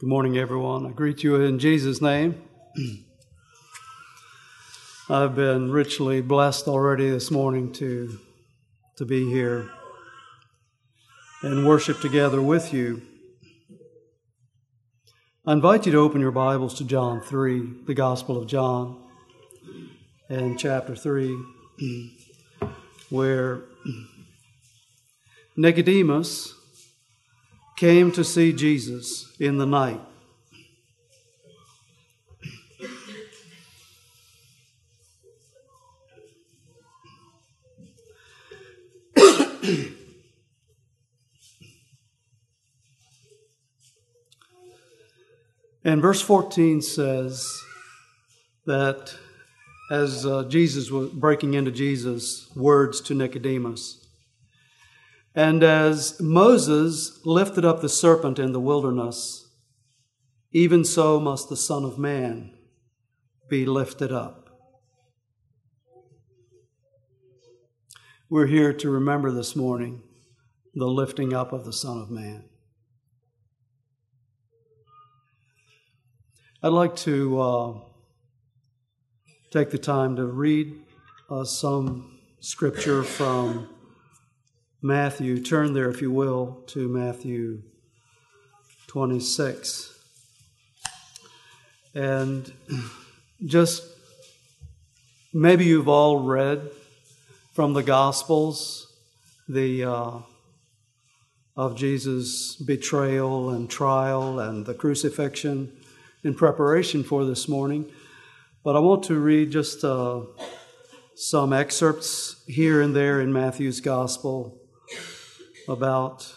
Good morning, everyone. I greet you in Jesus' name. I've been richly blessed already this morning to, to be here and worship together with you. I invite you to open your Bibles to John 3, the Gospel of John, and chapter 3, where Nicodemus came to see Jesus in the night. and verse 14 says that as uh, Jesus was breaking into Jesus' words to Nicodemus, and as Moses lifted up the serpent in the wilderness, even so must the Son of Man be lifted up. We're here to remember this morning the lifting up of the Son of Man. I'd like to uh, take the time to read uh, some scripture from Matthew. Turn there, if you will, to Matthew 26. And just maybe you've all read from the Gospels the uh, of Jesus' betrayal and trial and the crucifixion in preparation for this morning. But I want to read just uh, some excerpts here and there in Matthew's Gospel about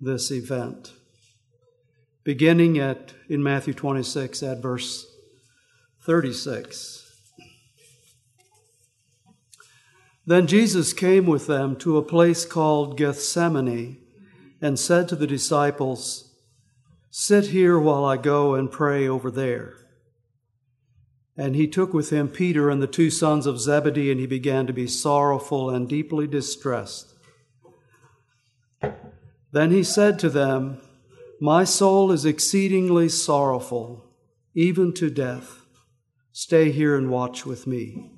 this event. Beginning at in Matthew 26 at verse 36. Then Jesus came with them to a place called Gethsemane and said to the disciples, Sit here while I go and pray over there. And he took with him Peter and the two sons of Zebedee, and he began to be sorrowful and deeply distressed. Then he said to them, My soul is exceedingly sorrowful, even to death. Stay here and watch with me.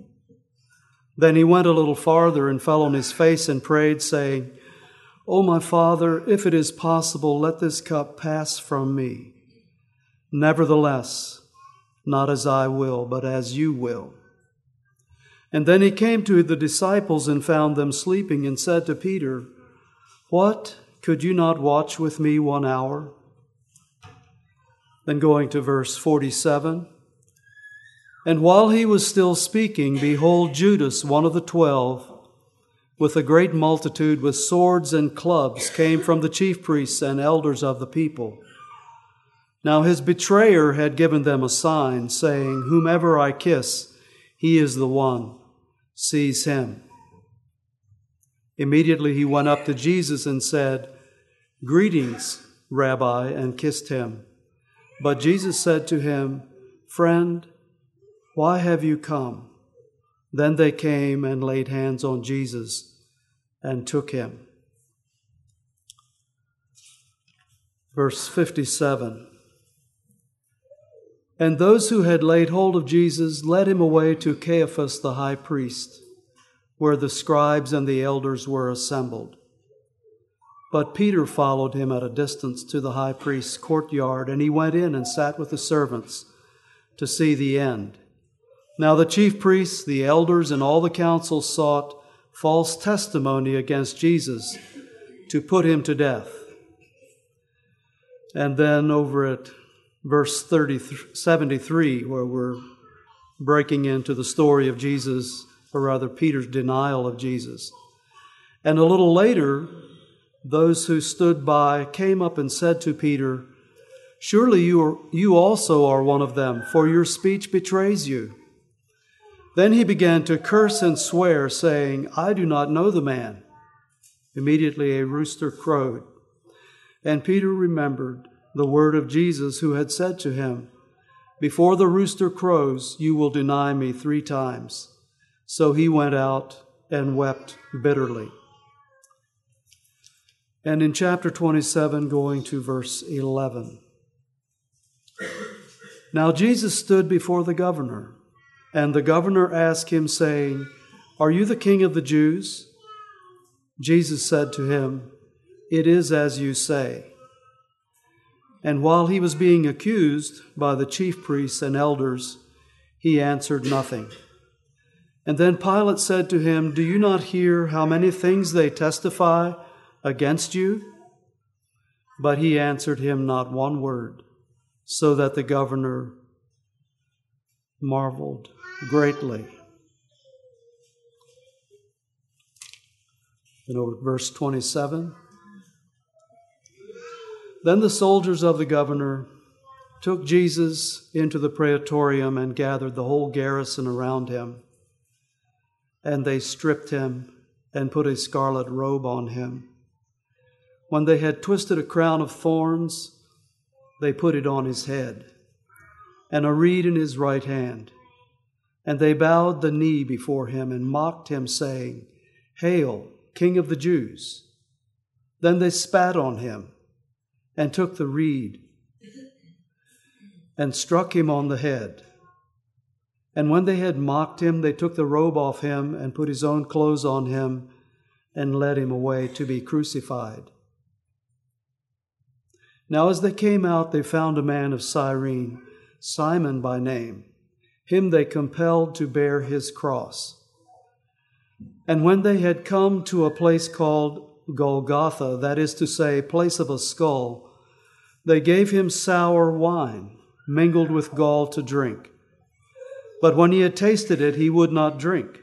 Then he went a little farther and fell on his face and prayed, saying, O my Father, if it is possible, let this cup pass from me. Nevertheless, not as I will, but as you will. And then he came to the disciples and found them sleeping, and said to Peter, What? Could you not watch with me one hour? Then going to verse 47. And while he was still speaking, behold, Judas, one of the twelve, with a great multitude with swords and clubs, came from the chief priests and elders of the people. Now his betrayer had given them a sign, saying, Whomever I kiss, he is the one. Seize him. Immediately he went up to Jesus and said, Greetings, Rabbi, and kissed him. But Jesus said to him, Friend, why have you come? Then they came and laid hands on Jesus and took him. Verse 57 And those who had laid hold of Jesus led him away to Caiaphas the high priest, where the scribes and the elders were assembled. But Peter followed him at a distance to the high priest's courtyard, and he went in and sat with the servants to see the end. Now the chief priests, the elders, and all the council sought false testimony against Jesus to put him to death. And then over at verse 30, 73, where we're breaking into the story of Jesus, or rather Peter's denial of Jesus. And a little later, those who stood by came up and said to Peter, Surely you, are, you also are one of them, for your speech betrays you. Then he began to curse and swear, saying, I do not know the man. Immediately a rooster crowed. And Peter remembered the word of Jesus, who had said to him, Before the rooster crows, you will deny me three times. So he went out and wept bitterly. And in chapter 27, going to verse 11. Now Jesus stood before the governor, and the governor asked him, saying, Are you the king of the Jews? Jesus said to him, It is as you say. And while he was being accused by the chief priests and elders, he answered nothing. And then Pilate said to him, Do you not hear how many things they testify against you? But he answered him not one word so that the governor marveled greatly. And over verse 27. Then the soldiers of the governor took Jesus into the praetorium and gathered the whole garrison around him. And they stripped him and put a scarlet robe on him. When they had twisted a crown of thorns, they put it on his head, and a reed in his right hand. And they bowed the knee before him and mocked him, saying, Hail, King of the Jews! Then they spat on him and took the reed and struck him on the head. And when they had mocked him, they took the robe off him and put his own clothes on him and led him away to be crucified. Now, as they came out, they found a man of Cyrene, Simon by name. Him they compelled to bear his cross. And when they had come to a place called Golgotha, that is to say, place of a skull, they gave him sour wine, mingled with gall to drink. But when he had tasted it, he would not drink.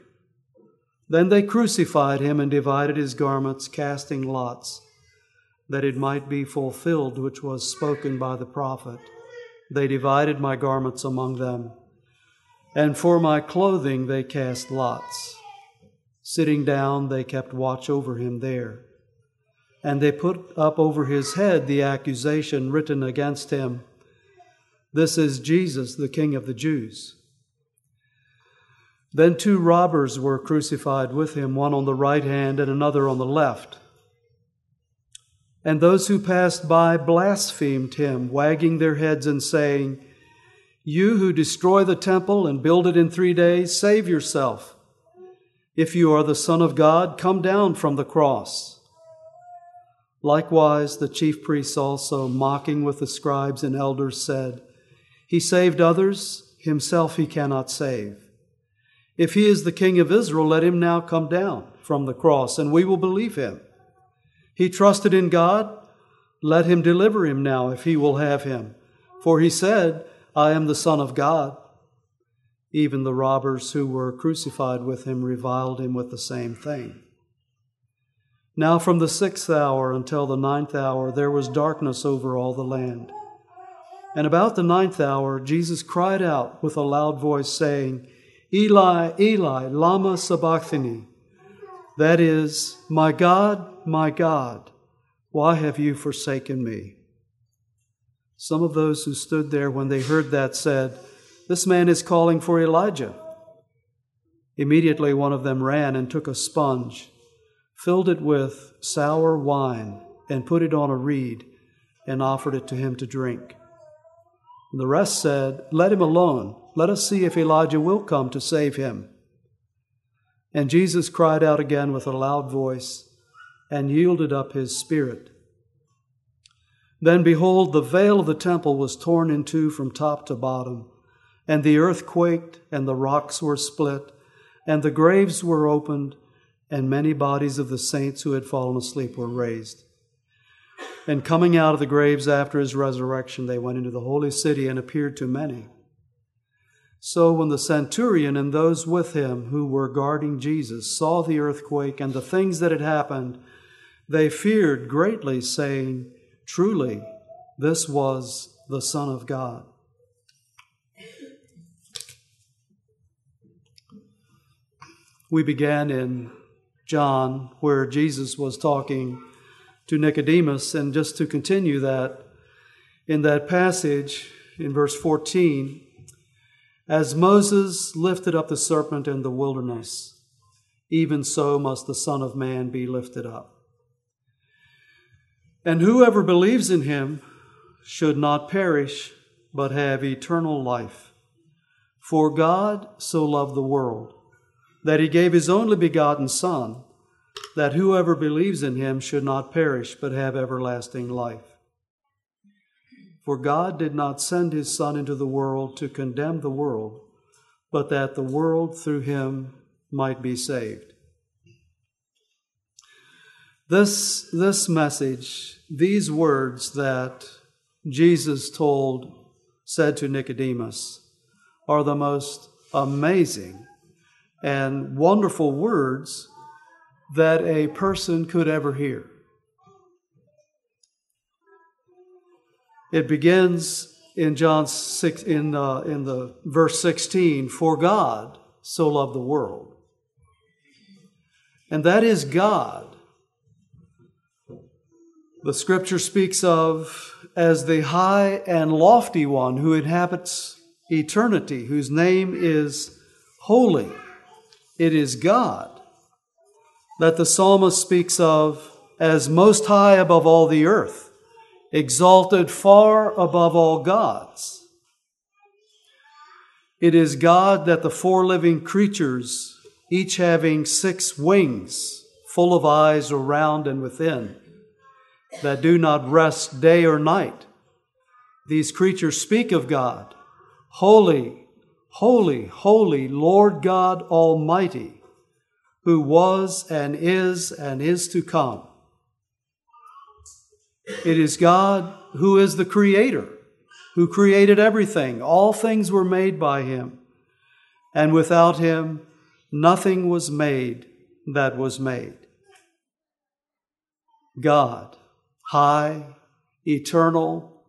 Then they crucified him and divided his garments, casting lots that it might be fulfilled which was spoken by the prophet. They divided my garments among them, and for my clothing they cast lots. Sitting down, they kept watch over him there. And they put up over his head the accusation written against him This is Jesus, the King of the Jews. Then two robbers were crucified with him, one on the right hand and another on the left. And those who passed by blasphemed him, wagging their heads and saying, You who destroy the temple and build it in three days, save yourself. If you are the Son of God, come down from the cross. Likewise, the chief priests also, mocking with the scribes and elders, said, He saved others, himself he cannot save. If he is the King of Israel, let him now come down from the cross, and we will believe him. He trusted in God. Let him deliver him now if he will have him. For he said, I am the Son of God. Even the robbers who were crucified with him reviled him with the same thing. Now, from the sixth hour until the ninth hour, there was darkness over all the land. And about the ninth hour, Jesus cried out with a loud voice, saying, Eli, Eli, Lama Sabachthani. That is, My God, my God, why have you forsaken me? Some of those who stood there when they heard that said, This man is calling for Elijah. Immediately one of them ran and took a sponge, filled it with sour wine, and put it on a reed, and offered it to him to drink. And the rest said, Let him alone. Let us see if Elijah will come to save him. And Jesus cried out again with a loud voice and yielded up his spirit. Then behold, the veil of the temple was torn in two from top to bottom, and the earth quaked, and the rocks were split, and the graves were opened, and many bodies of the saints who had fallen asleep were raised. And coming out of the graves after his resurrection, they went into the holy city and appeared to many. So when the centurion and those with him who were guarding Jesus saw the earthquake and the things that had happened, they feared greatly, saying, Truly, this was the Son of God. We began in John, where Jesus was talking to Nicodemus, and just to continue that, in that passage, in verse 14, as Moses lifted up the serpent in the wilderness, even so must the Son of Man be lifted up. And whoever believes in him should not perish, but have eternal life. For God so loved the world that he gave his only begotten Son, that whoever believes in him should not perish, but have everlasting life. For God did not send his Son into the world to condemn the world, but that the world through him might be saved. This, this message, these words that Jesus told, said to Nicodemus, are the most amazing and wonderful words that a person could ever hear. It begins in John 6 in uh, in the verse 16 for God so loved the world. And that is God. The scripture speaks of as the high and lofty one who inhabits eternity, whose name is holy. It is God that the psalmist speaks of as most high above all the earth, exalted far above all gods. It is God that the four living creatures, each having six wings, full of eyes around and within, that do not rest day or night. These creatures speak of God, Holy, holy, holy Lord God Almighty, who was and is and is to come. It is God who is the Creator, who created everything. All things were made by Him, and without Him, nothing was made that was made. God, high, eternal,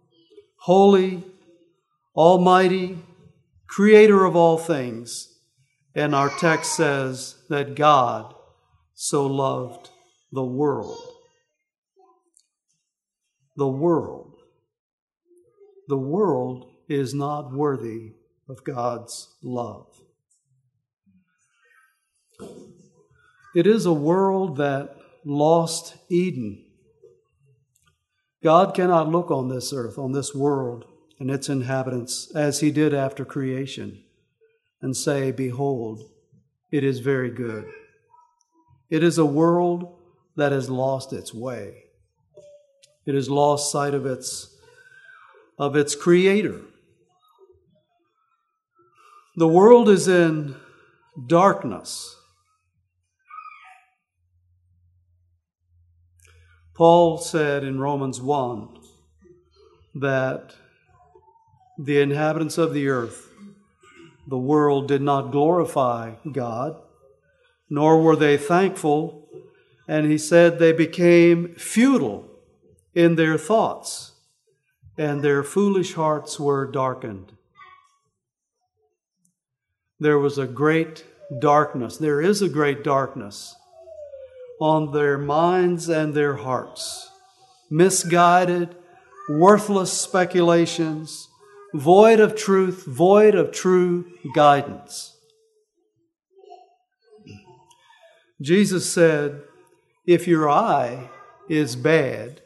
holy, almighty, creator of all things. And our text says that God so loved the world. The world. The world is not worthy of God's love. It is a world that lost Eden. God cannot look on this earth, on this world, and its inhabitants as he did after creation, and say, Behold, it is very good. It is a world that has lost its way. It has lost sight of its, of its creator. The world is in darkness. Paul said in Romans 1 that the inhabitants of the earth, the world did not glorify God, nor were they thankful. And he said they became futile in their thoughts, and their foolish hearts were darkened. There was a great darkness, there is a great darkness on their minds and their hearts. Misguided, worthless speculations void of truth, void of true guidance. Jesus said, If your eye is bad,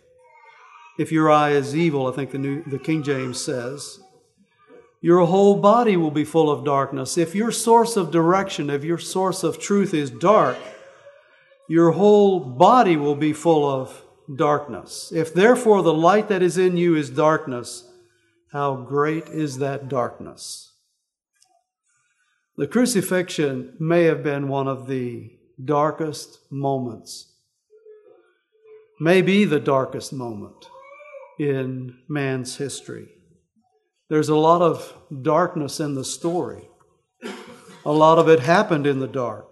if your eye is evil, I think the, New, the King James says, your whole body will be full of darkness. If your source of direction, if your source of truth is dark, your whole body will be full of darkness. If therefore the light that is in you is darkness, how great is that darkness? The crucifixion may have been one of the darkest moments, maybe the darkest moment in man's history. There's a lot of darkness in the story. A lot of it happened in the dark.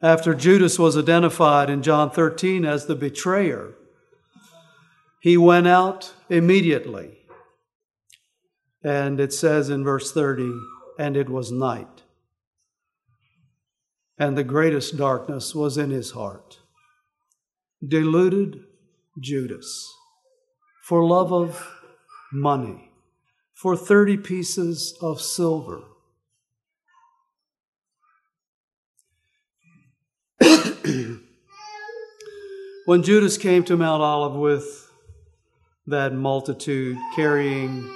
After Judas was identified in John 13 as the betrayer, he went out immediately. And it says in verse 30, and it was night. And the greatest darkness was in his heart. Deluded Judas for love of money, for 30 pieces of silver. when Judas came to Mount Olive with that multitude carrying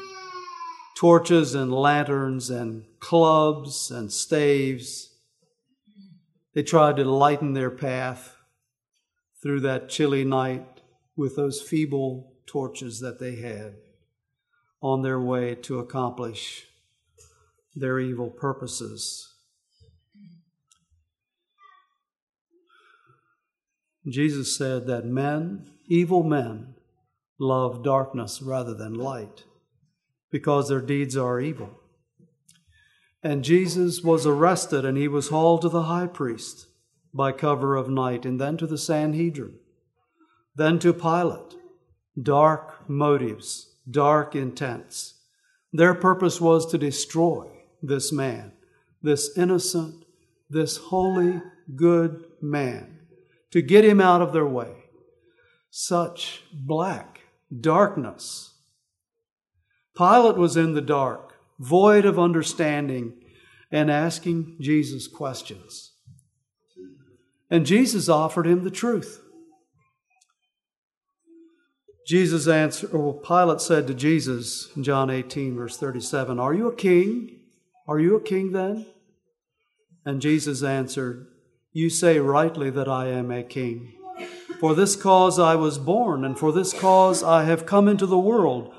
torches and lanterns and clubs and staves. They tried to lighten their path through that chilly night with those feeble torches that they had on their way to accomplish their evil purposes. Jesus said that men, evil men, love darkness rather than light because their deeds are evil. And Jesus was arrested and he was hauled to the high priest by cover of night and then to the Sanhedrin, then to Pilate. Dark motives, dark intents. Their purpose was to destroy this man, this innocent, this holy, good man, to get him out of their way. Such black darkness. Pilate was in the dark, void of understanding, and asking Jesus questions. And Jesus offered him the truth. Jesus answered, or Pilate said to Jesus in John 18, verse 37, Are you a king? Are you a king then? And Jesus answered, You say rightly that I am a king. For this cause I was born, and for this cause I have come into the world,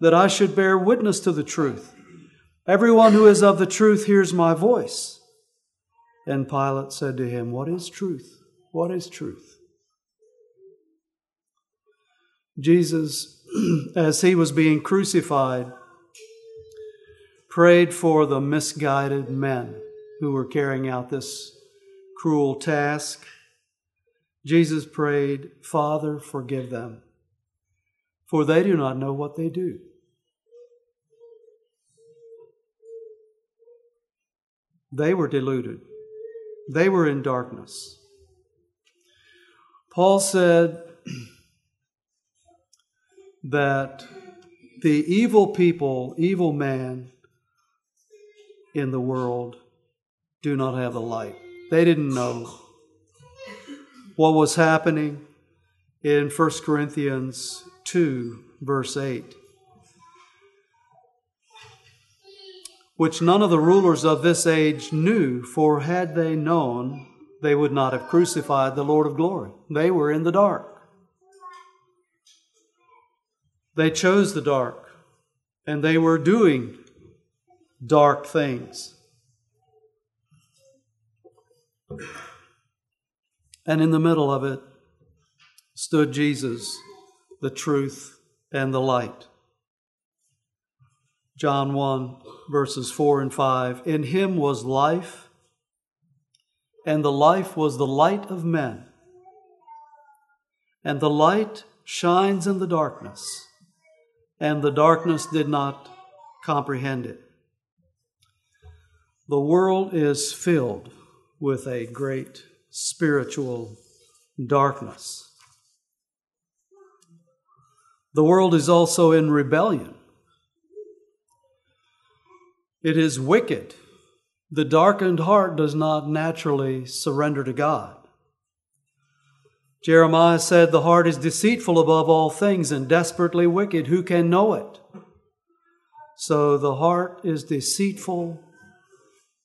that I should bear witness to the truth. Everyone who is of the truth hears my voice. And Pilate said to him, What is truth? What is truth? Jesus, as he was being crucified, prayed for the misguided men who were carrying out this cruel task. Jesus prayed, Father, forgive them, for they do not know what they do. They were deluded, they were in darkness. Paul said that the evil people, evil man, in the world do not have the light. They didn't know what was happening in 1 Corinthians 2, verse 8. Which none of the rulers of this age knew, for had they known, they would not have crucified the Lord of glory. They were in the dark. They chose the dark, and they were doing dark things. And in the middle of it stood Jesus, the truth and the light. John 1, verses 4 and 5. In him was life, and the life was the light of men. And the light shines in the darkness, and the darkness did not comprehend it. The world is filled with a great spiritual darkness. The world is also in rebellion. It is wicked. The darkened heart does not naturally surrender to God. Jeremiah said, The heart is deceitful above all things and desperately wicked. Who can know it? So the heart is deceitful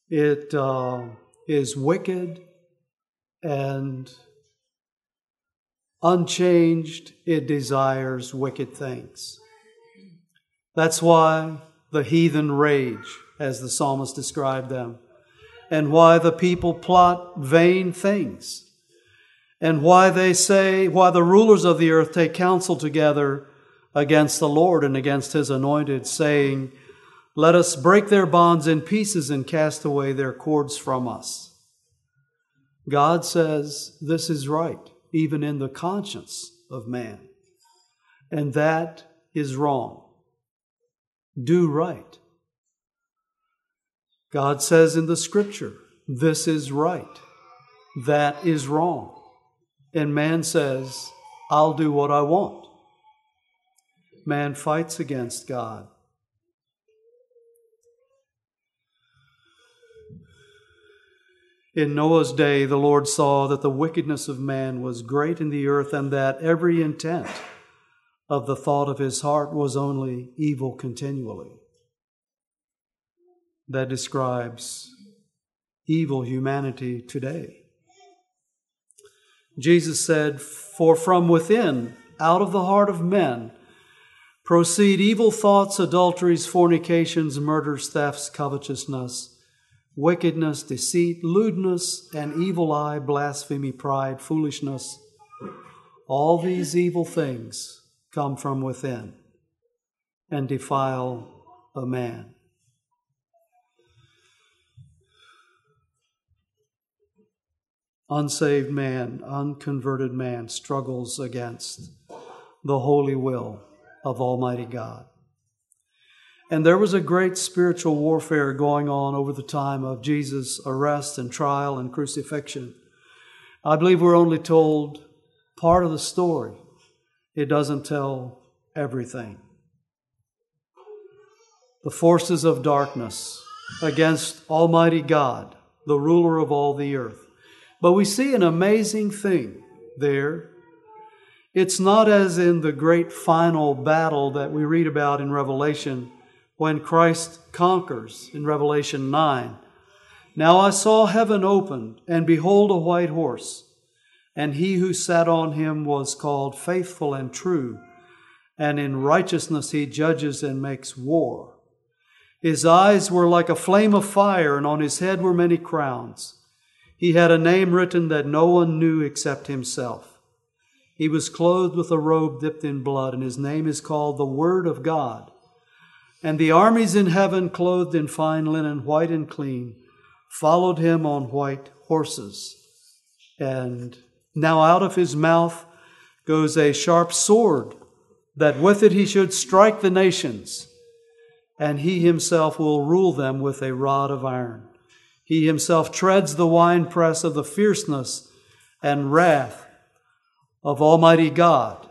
it uh, is wicked and unchanged. It desires wicked things. That's why the heathen rage, as the psalmist described them, and why the people plot vain things, and why they say, why the rulers of the earth take counsel together against the Lord and against his anointed, saying, let us break their bonds in pieces and cast away their cords from us. God says this is right, even in the conscience of man. And that is wrong. Do right. God says in the scripture, this is right. That is wrong. And man says, I'll do what I want. Man fights against God. In Noah's day, the Lord saw that the wickedness of man was great in the earth, and that every intent of the thought of his heart was only evil continually. That describes evil humanity today. Jesus said, For from within, out of the heart of men, proceed evil thoughts, adulteries, fornications, murders, thefts, covetousness, wickedness, deceit, lewdness, and evil eye, blasphemy, pride, foolishness. All these evil things come from within and defile a man. Unsaved man, unconverted man struggles against the holy will of Almighty God. And there was a great spiritual warfare going on over the time of Jesus' arrest and trial and crucifixion. I believe we're only told part of the story, it doesn't tell everything. The forces of darkness against Almighty God, the ruler of all the earth. But we see an amazing thing there. It's not as in the great final battle that we read about in Revelation when Christ conquers in Revelation 9. Now I saw heaven opened, and behold, a white horse, and he who sat on him was called faithful and true, and in righteousness he judges and makes war. His eyes were like a flame of fire, and on his head were many crowns. He had a name written that no one knew except himself. He was clothed with a robe dipped in blood, and his name is called the Word of God. And the armies in heaven, clothed in fine linen, white and clean, followed him on white horses. And now out of his mouth goes a sharp sword, that with it he should strike the nations, and he himself will rule them with a rod of iron. He himself treads the winepress of the fierceness and wrath of Almighty God.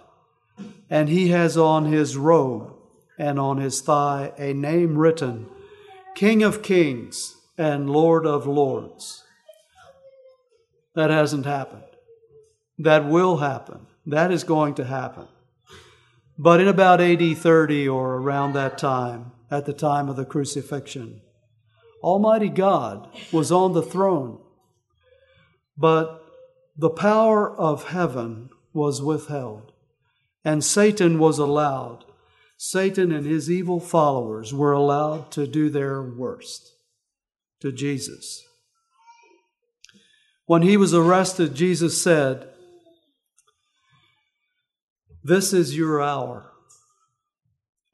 And he has on his robe and on his thigh a name written King of Kings and Lord of Lords. That hasn't happened. That will happen. That is going to happen. But in about AD 30 or around that time, at the time of the crucifixion, Almighty God was on the throne, but the power of heaven was withheld, and Satan was allowed. Satan and his evil followers were allowed to do their worst to Jesus. When he was arrested, Jesus said, This is your hour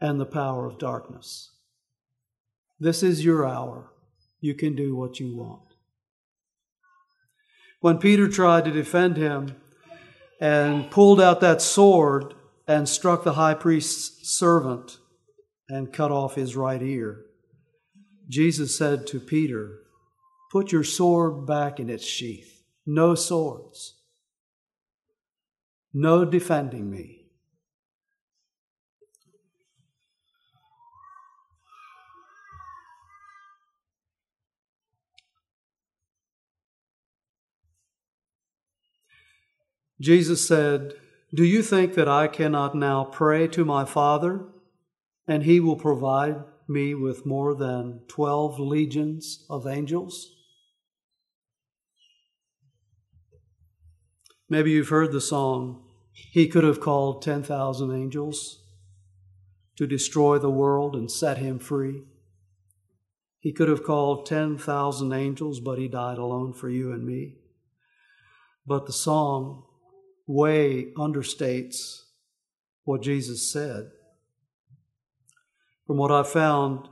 and the power of darkness. This is your hour you can do what you want. When Peter tried to defend him and pulled out that sword and struck the high priest's servant and cut off his right ear, Jesus said to Peter, Put your sword back in its sheath. No swords. No defending me. Jesus said, Do you think that I cannot now pray to my Father, and he will provide me with more than 12 legions of angels? Maybe you've heard the song, He could have called 10,000 angels to destroy the world and set him free. He could have called 10,000 angels, but he died alone for you and me. But the song way understates what Jesus said. From what I've found,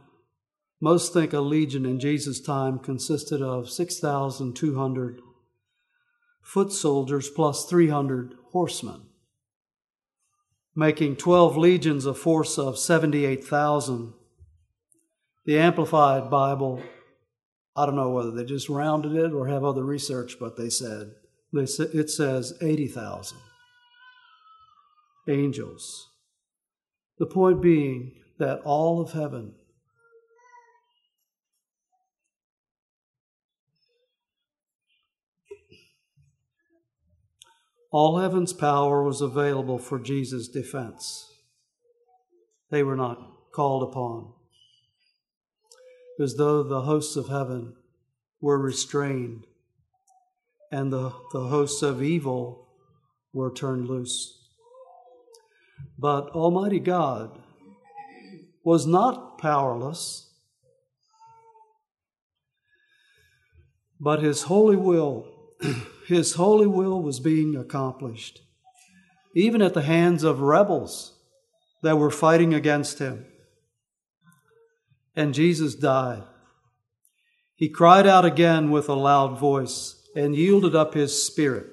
most think a legion in Jesus' time consisted of 6,200 foot soldiers plus 300 horsemen, making 12 legions a force of 78,000. The Amplified Bible, I don't know whether they just rounded it or have other research, but they said it says 80,000 angels. The point being that all of heaven all heaven's power was available for Jesus' defense they were not called upon. As though the hosts of heaven were restrained and the, the hosts of evil were turned loose. But Almighty God was not powerless, but His holy will, His holy will was being accomplished, even at the hands of rebels that were fighting against Him. And Jesus died. He cried out again with a loud voice and yielded up his spirit.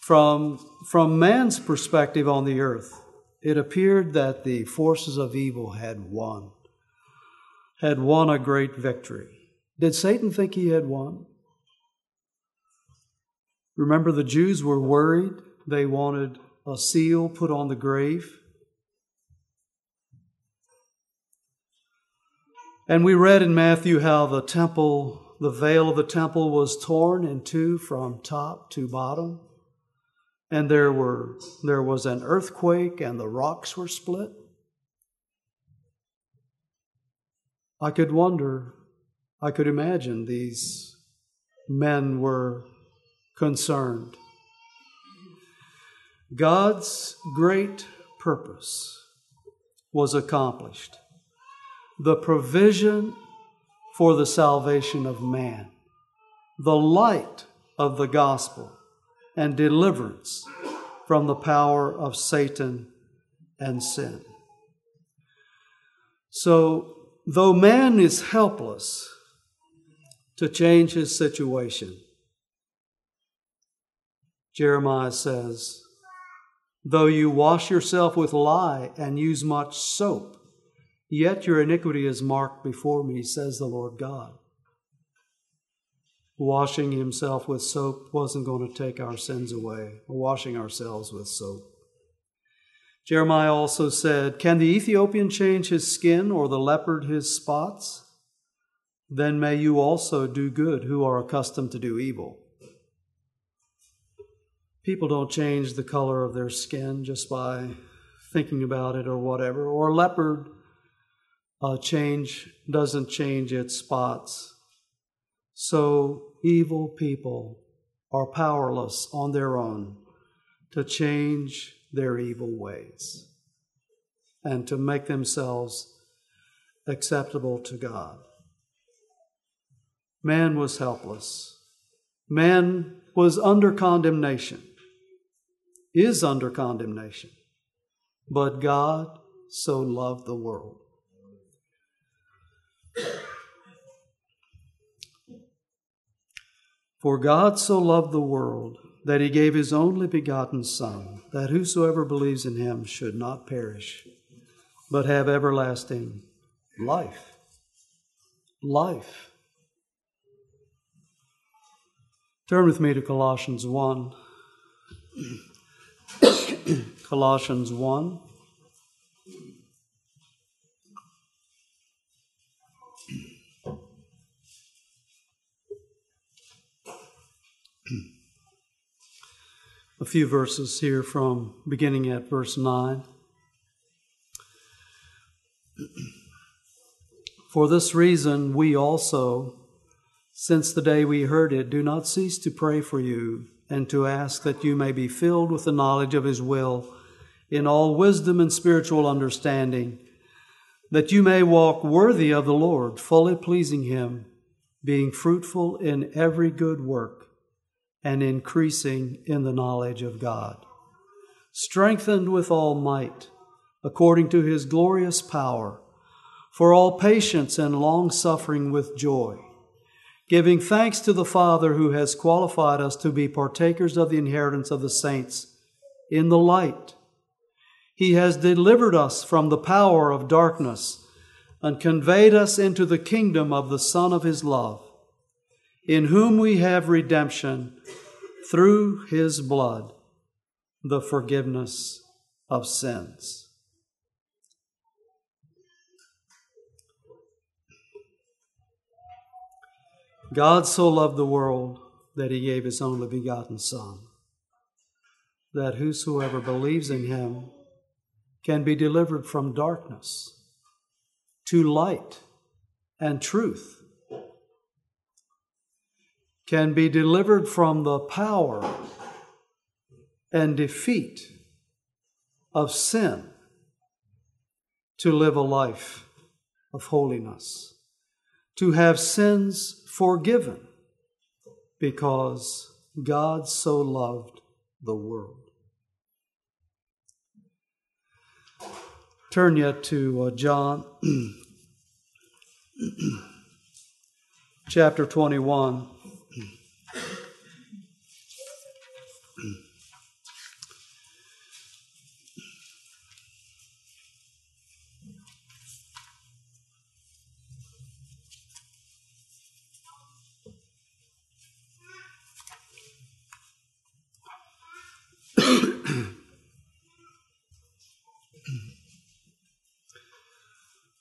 From, from man's perspective on the earth, it appeared that the forces of evil had won, had won a great victory. Did Satan think he had won? Remember, the Jews were worried. They wanted a seal put on the grave. And we read in Matthew how the temple the veil of the temple was torn in two from top to bottom. And there were there was an earthquake and the rocks were split. I could wonder, I could imagine these men were concerned. God's great purpose was accomplished. The provision for the salvation of man, the light of the gospel, and deliverance from the power of Satan and sin. So, though man is helpless to change his situation, Jeremiah says, Though you wash yourself with lye and use much soap, Yet your iniquity is marked before me, says the Lord God. Washing himself with soap wasn't going to take our sins away, washing ourselves with soap. Jeremiah also said, Can the Ethiopian change his skin or the leopard his spots? Then may you also do good who are accustomed to do evil. People don't change the color of their skin just by thinking about it or whatever. Or leopard uh, change doesn't change its spots. So evil people are powerless on their own to change their evil ways and to make themselves acceptable to God. Man was helpless. Man was under condemnation, is under condemnation. But God so loved the world For God so loved the world that he gave his only begotten Son, that whosoever believes in him should not perish, but have everlasting life. Life. Turn with me to Colossians 1. Colossians 1. A few verses here from beginning at verse 9. For this reason, we also, since the day we heard it, do not cease to pray for you and to ask that you may be filled with the knowledge of His will in all wisdom and spiritual understanding, that you may walk worthy of the Lord, fully pleasing Him, being fruitful in every good work and increasing in the knowledge of God, strengthened with all might, according to his glorious power, for all patience and long suffering with joy, giving thanks to the Father who has qualified us to be partakers of the inheritance of the saints in the light. He has delivered us from the power of darkness and conveyed us into the kingdom of the Son of his love in whom we have redemption through his blood, the forgiveness of sins. God so loved the world that he gave his only begotten Son, that whosoever believes in him can be delivered from darkness to light and truth, can be delivered from the power and defeat of sin to live a life of holiness, to have sins forgiven because God so loved the world. Turn yet to uh, John chapter 21.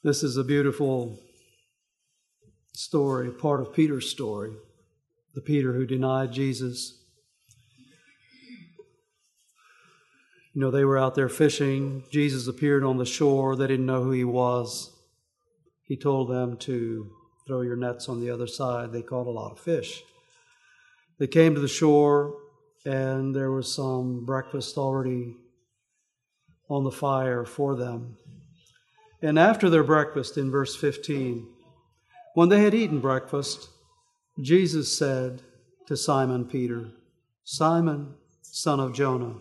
This is a beautiful story, part of Peter's story, the Peter who denied Jesus. You know, they were out there fishing. Jesus appeared on the shore. They didn't know who he was. He told them to throw your nets on the other side. They caught a lot of fish. They came to the shore, and there was some breakfast already on the fire for them. And after their breakfast, in verse 15, when they had eaten breakfast, Jesus said to Simon Peter, Simon, son of Jonah,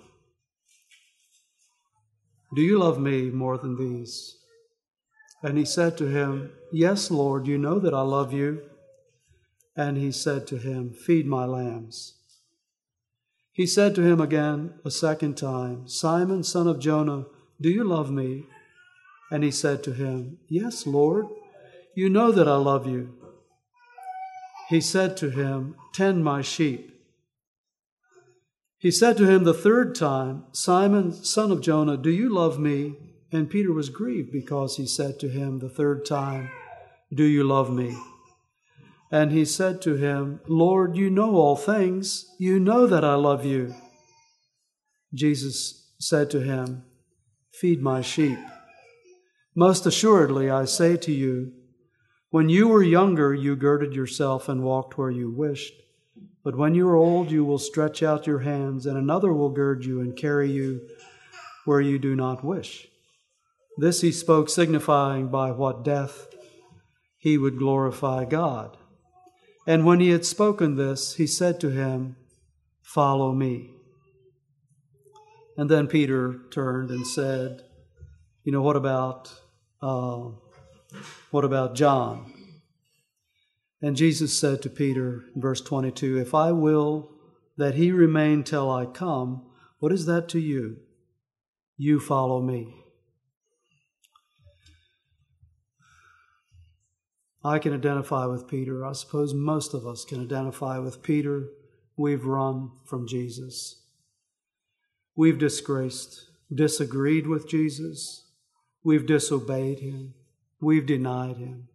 do you love me more than these? And he said to him, Yes, Lord, you know that I love you. And he said to him, Feed my lambs. He said to him again a second time, Simon, son of Jonah, do you love me? And he said to him, Yes, Lord, you know that I love you. He said to him, Tend my sheep. He said to him the third time, Simon, son of Jonah, do you love me? And Peter was grieved because he said to him the third time, Do you love me? And he said to him, Lord, you know all things. You know that I love you. Jesus said to him, Feed my sheep. Most assuredly, I say to you, when you were younger, you girded yourself and walked where you wished. But when you are old, you will stretch out your hands, and another will gird you and carry you where you do not wish. This he spoke, signifying by what death he would glorify God. And when he had spoken this, he said to him, Follow me. And then Peter turned and said, You know, what about uh, what about John? And Jesus said to Peter in verse 22 If I will that he remain till I come, what is that to you? You follow me. I can identify with Peter. I suppose most of us can identify with Peter. We've run from Jesus. We've disgraced, disagreed with Jesus. We've disobeyed him. We've denied him.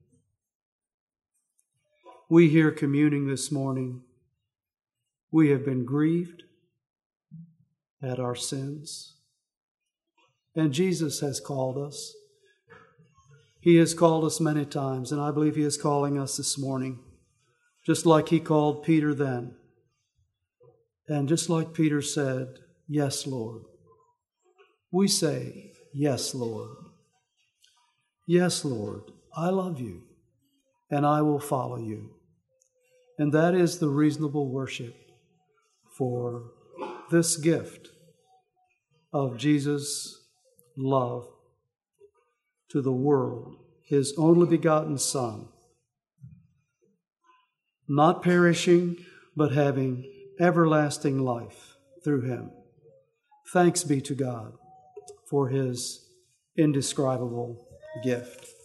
We here communing this morning, we have been grieved at our sins. And Jesus has called us. He has called us many times, and I believe He is calling us this morning, just like He called Peter then. And just like Peter said, Yes, Lord. We say, Yes, Lord. Yes, Lord, I love you and I will follow you. And that is the reasonable worship for this gift of Jesus' love to the world, his only begotten Son, not perishing, but having everlasting life through him. Thanks be to God for his indescribable gift.